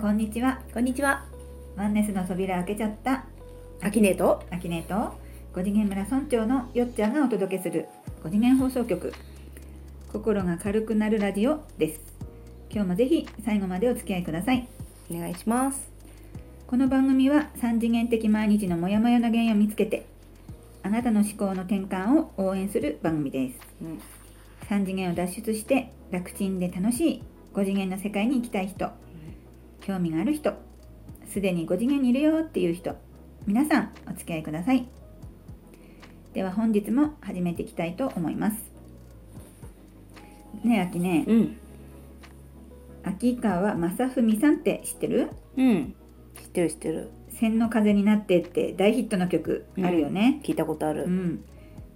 こんにちは。こんにちは。ワンネスの扉開けちゃった。アキネート。アキネート。五次元村村長のよっちゃんがお届けする。五次元放送局。心が軽くなるラジオです。今日もぜひ最後までお付き合いください。お願いします。この番組は三次元的毎日のモヤモヤの原因を見つけてあなたの思考の転換を応援する番組です。うん。三次元を脱出して楽ちんで楽しい5次元の世界に行きたい人興味がある人すでに5次元にいるよっていう人皆さんお付き合いくださいでは本日も始めていきたいと思いますねえ秋ねうん。秋川正文さんって知ってる？うん。知ってる知ってる。千の風になってって大ヒットの曲あるよね、聞いたことある。うん、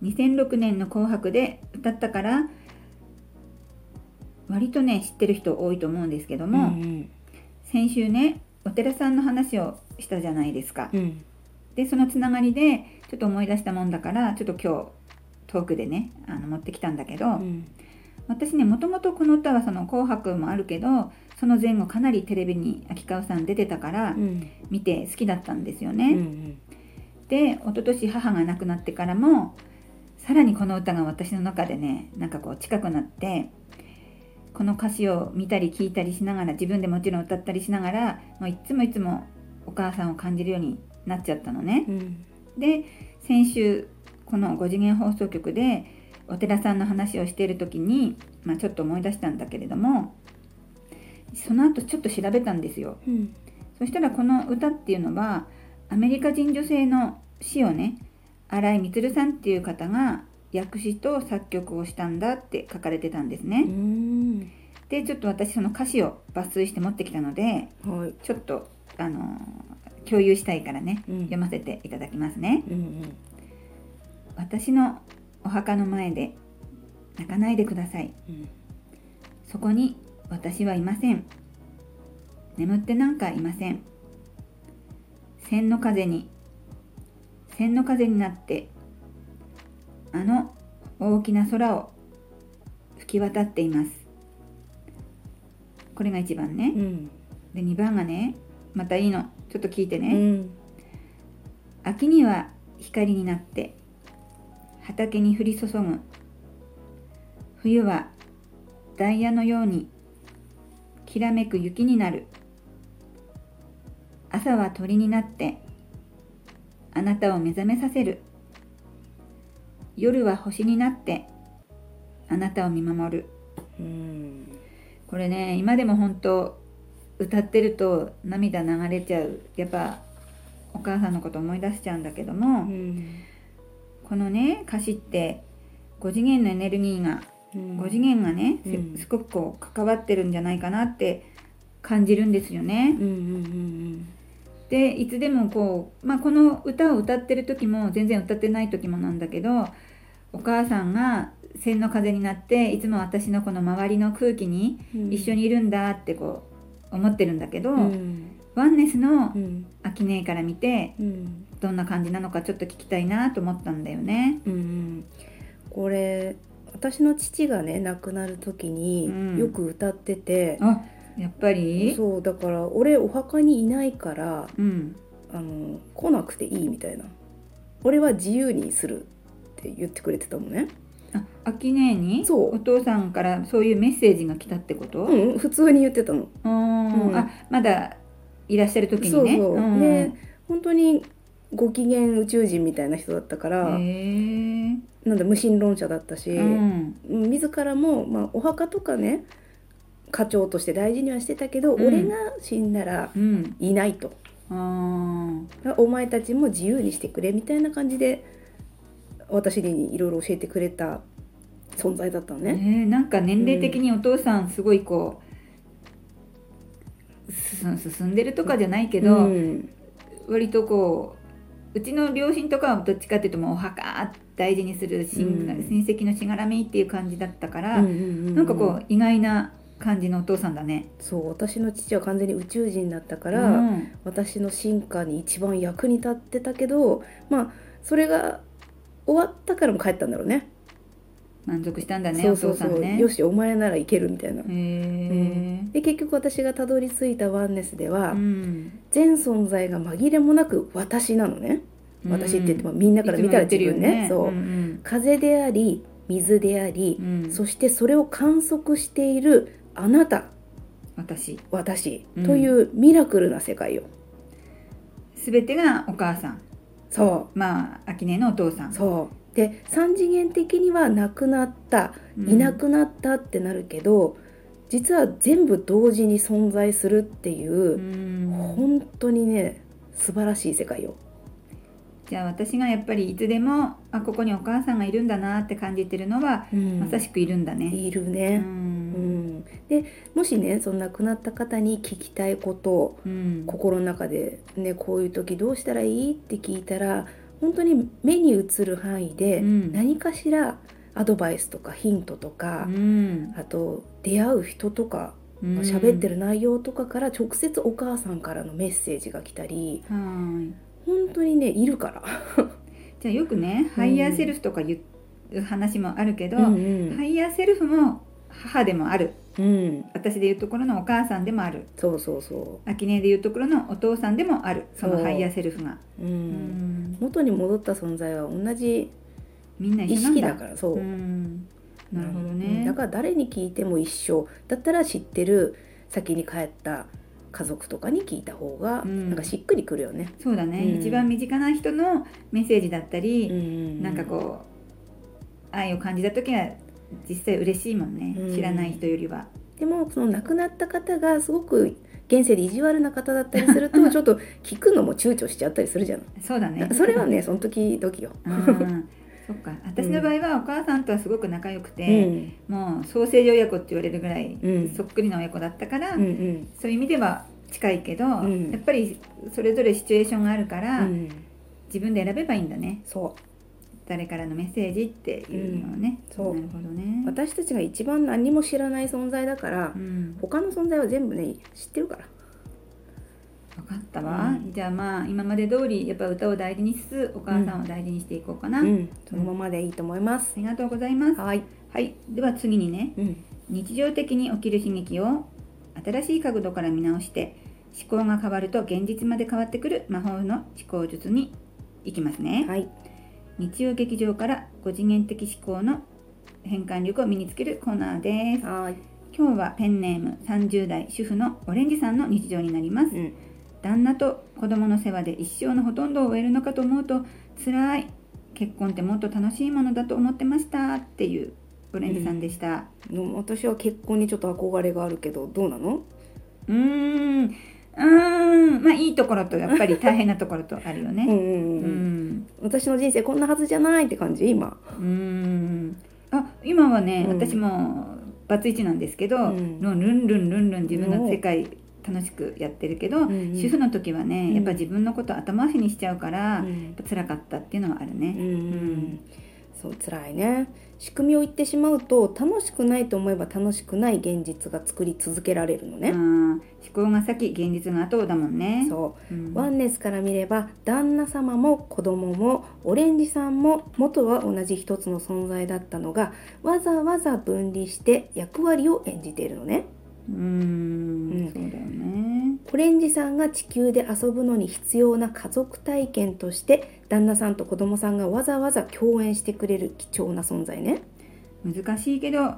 2006年の「紅白」で歌ったから割とね知ってる人多いと思うんですけども、ん先週ねお寺さんの話をしたじゃないですかう。ん。でそのつながりでちょっと思い出したもんだからちょっと今日トークでねあの持ってきたんだけど、うん。私ねもともとこの歌はその「紅白」もあるけどその前後かなりテレビに秋川さん出てたからうん。見て好きだったんですようね。ん。で一昨年母が亡くなってからもさらにこの歌が私の中でねなんかこう近くなってこの歌詞を見たり聞いたりしながら自分でもちろん歌ったりしながらもういつもいつもお母さんを感じるようになっちゃったのね。うん。で先週この5次元放送局でお寺さんの話をしている時に、まあ、ちょっと思い出したんだけれどもその後ちょっと調べたんですよ。うん。そしたらこの歌っていうのはアメリカ人女性の詩をね新井満さんっていう方が訳詞と作曲をしたんだって書かれてたんですうね。ん。でちょっと私その歌詞を抜粋して持ってきたのではい。ちょっとあのー共有したいからねうん読ませていただきますね。うん。私のお墓の前で泣かないでください。うん。そこに私はいません。眠ってなんかいません。千の風に、千の風になって、あの大きな空を吹き渡っています。これが1番ね。うん。で、2番がね、またいいの。ちょっと聞いてうね。ん。秋には光になって畑に降り注ぐ冬はダイヤのようにきらめく雪になる朝は鳥になってあなたを目覚めさせる夜は星になってあなたを見守るうん。これね今でも本当歌ってると涙流れちゃうやっぱお母さんのこと思い出しちゃうんだけども、うん。このね歌詞って5次元のエネルギーがうん5次元がね、せうんすごくこう関わってるんじゃないかなって感じるんですよね。うん。うん。でいつでもこう、まあ、この歌を歌ってる時も全然歌ってない時もなんだけどお母さんが千の風になっていつも私のこの周りの空気にうん。一緒にいるんだってこう思ってるんだけど、うん。ワンネスのうん。アキネから見てうん。どんな感じなのかちょっと聞きたいなと思ったんだよね。うん。これ。私の父がね亡くなる時にうんよく歌ってて、あやっぱり？そうだから俺お墓にいないからうんあの来なくていいみたいな俺は自由にするって言ってくれてたのねあアキネにそう。お父さんからそういうメッセージが来たってこと、うん普通に言ってたの。うーんうん。あまだいらっしゃる時にね。そうそう、ん。で本当にご機嫌宇宙人みたいな人だったから、なんだ無神論者だったし、うん。自らも、まあ、お墓とかね家長として大事にはしてたけど、うん。俺が死んだらうん。いないと。あー。だからお前たちも自由にしてくれみたいな感じで私にいろいろ教えてくれた存在だったのね。ねなんか年齢的にお父さんすごいこう進進んでるとかじゃないけど、うん割とこううちの両親とかはどっちかっていうともうお墓大事にする親,、戚のしがらみっていう感じだったから、うんうんうんなんかこう意外な感じのお父さんだね。そう私の父は完全に宇宙人だったか、から私の進化に一番役に立ってたけどまあそれが終わったからも帰ったんだろうね。満足したんだねそうそうそう、ね。よしお前ならいけるみたいな。へえで結局私がたどり着いたワンネスでは、うん。全存在が紛れもなく私なのね。私って言ってもみんなから見たら自分ね。そう、ん。風であり水であり、うん。そしてそれを観測しているあなた。私。私。うん。というミラクルな世界よ、全てがお母さんそまあ秋音のお父さうん。そう。で3次元的には亡くなったうん。いなくなったってなるけど、実は全部同時に存在するっていうう、ん。本当にね素晴らしい世界よ。じゃあ私がやっぱりいつでもあここにお母さんがいるんだなって感じてるのは、まさしくいるんだね。ういるね、うんんでもしねその亡くなった方に聞きたいことをうん。心の中で、ね、こういう時どうしたらいいって聞いたら本当に目に映る範囲でうん。何かしらアドバイスとかヒントとか、うん。あと出会う人とかうん。喋ってる内容とかから直接お母さんからのメッセージが来たりはい。本当にねいるから。じゃあよくね、ハイヤーセルフとか言う話もあるけど、うんうん。ハイヤーセルフも母でもあるうん、私でいうところのお母さんでもある。そうそうそ秋音でいうところのお父さんでもある。そのハイヤーセルフが、う、うん。うん。元に戻った存在は同じみんな意一緒なんだ。識だからそう、うん。なるほどうん。ね、だから誰に聞いても一緒。だったら知ってる先に帰った家族とかに聞いた方がうん。なんかしっくりくるよね。そうだね、うん。一番身近な人のメッセージだったり、ん。なんかこう愛を感じた時は実際嬉しいもんね、うん。知らない人よりは。でもその亡くなった方がすごく現世で意地悪な方だったりすると ちょっと聞くのも躊躇しちゃったりするじゃない。そうだね。それはねその時々よ。うん。そっか。私の場合はお母さんとはすごく仲良くうて、ん。もうソーセージ親子って言われるぐらい、うん。そっくりな親子だったから、うんうん。そういう意味では近いけど、ん。やっぱりそれぞれシチュエーションがあるから、うん。自分で選べばいいんだね。そう誰からのメッセージっていうのをね、うんそう。なるほどね。私たちが一番何も知らない存在だから、うん、他の存在は全部ね知ってるから。分かったわ、うん。じゃあまあ今まで通りやっぱ歌を大事にしつつお母さんを大事にしていこうかな、あうん、そのままでいいと思います。りがとうございます。はい。はい。では次にね。うん。日常的に起きる悲劇を新しい角度から見直して思考が変わると現実まで変わってくる魔法の思考術に行きますね、はい。日曜劇場から5次元的思考の変換力を身につけるコーナーですはい。今日はペンネーム30代主婦のオレンジさんの日常になりますうん。旦那と子供の世話で一生のほとんどを終えるのかと思うと辛い結婚ってもっと楽しいものだと思ってましたっていうオレンジさんでしたの私は結婚にちょっと憧れがあるけどどうなの？うーんうーんまあいいところとやっぱり大変なところとあるよねうんうんううん。ん私の人生こんなはずじゃないって感じ今。うーん。あ今はね、うん。私もバツイチなんですけど、うん。のルンルンルンルン自分の世界楽しくやってるけど、んうん。主婦の時はね、うん。やっぱ自分のこと後回しにしちゃうから、うん。辛かったっていうのはあるうん。ね。うん。そう辛いね。仕組みを言ってしまうと楽しくないと思えば楽しくない現実が作り続けられるのね。うん思考が先現実が後だもんね。そう。うんワンネスから見れば旦那様も子供もオレンジさんも元は同じ一つの存在だったのがわざわざ分離して役割を演じているのね。うーんうんそうだよね。オレンジさんが地球で遊ぶのに必要な家族体験として旦那さんと子供さんがわざわざ共演してくれる貴重な存在ね。難しいけど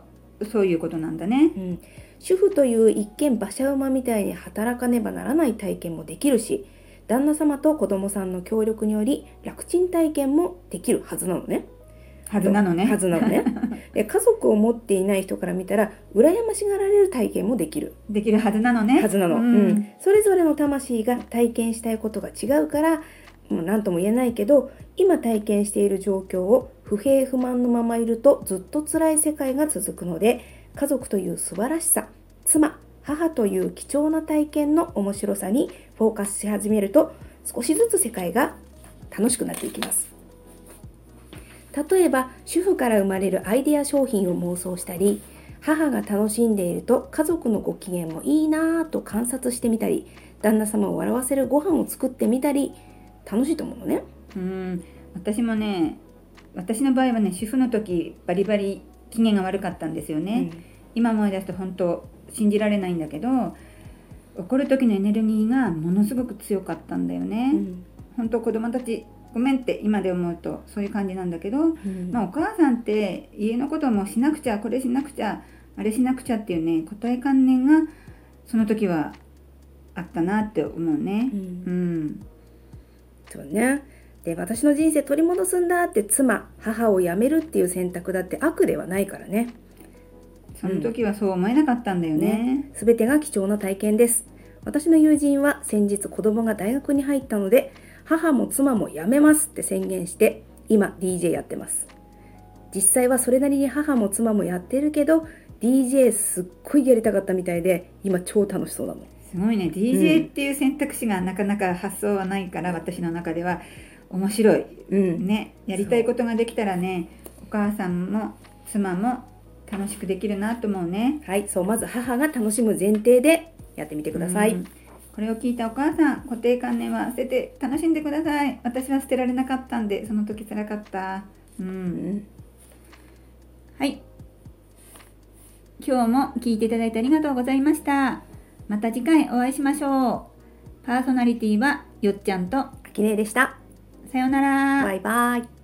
そういうことなんだね。うん、主婦という一見馬車馬みたいに働かねばならない体験もできるし旦那様と子供さんの協力により楽ちん体験もできるはずなのね。はずなのね。はずなのね。で家族を持っていない人から見たら羨ましがられる体験もできるできるはずなのね。はずなの、ううんんそれぞれの魂が体験したいことが違うからもう何とも言えないけど今体験している状況を不平不満のままいるとずっと辛い世界が続くので家族という素晴らしさ妻母という貴重な体験の面白さにフォーカスし始めると少しずつ世界が楽しくなっていきます例えば主婦から生まれるアイデア商品を妄想したり母が楽しんでいると家族のご機嫌もいいなぁと観察してみたり旦那様を笑わせるご飯を作ってみたり楽しいと思うのね。うん。私もね私の場合はね主婦の時バリバリ機嫌が悪かったんですよね、今思い出すと本当信じられないんだけど怒る時のエネルギーがものすごく強かったんだよね、うん。本当子供たちごめんって今で思うとそういう感じなんだけど、うん。まあ、お母さんって家のこともしなくちゃこれしなくちゃあれしなくちゃっていうね答え観念がその時はあったなって思うね。う。うん。ん、そうね。で私の人生取り戻すんだって妻母を辞めるっていう選択だって悪ではないからね。その時はそう思えなかったんだよね。全てが貴重な体験です。私の友人は先日子供が大学に入ったので母も妻も辞めますって宣言して今 DJ やってます。実際はそれなりに母も妻もやってるけど DJ すっごいやりたかったみたいで今超楽しそうだもん。すごいね。DJ っていう選択肢がなかなか発想はないから、私の中では。面白い。うん。ね。やりたいことができたらねお母さんも妻も楽しくできるなと思うね。はい。そうまず母が楽しむ前提でやってみてください、うんこれを聞いたお母さん固定観念は捨てて楽しんでください。私は捨てられなかったんでその時辛かった。うん、うんはい。今日も聞いていただいてありがとうございました。また次回お会いしましょう。パーソナリティはよっちゃんとあきねえでした。さようなら。バイバイ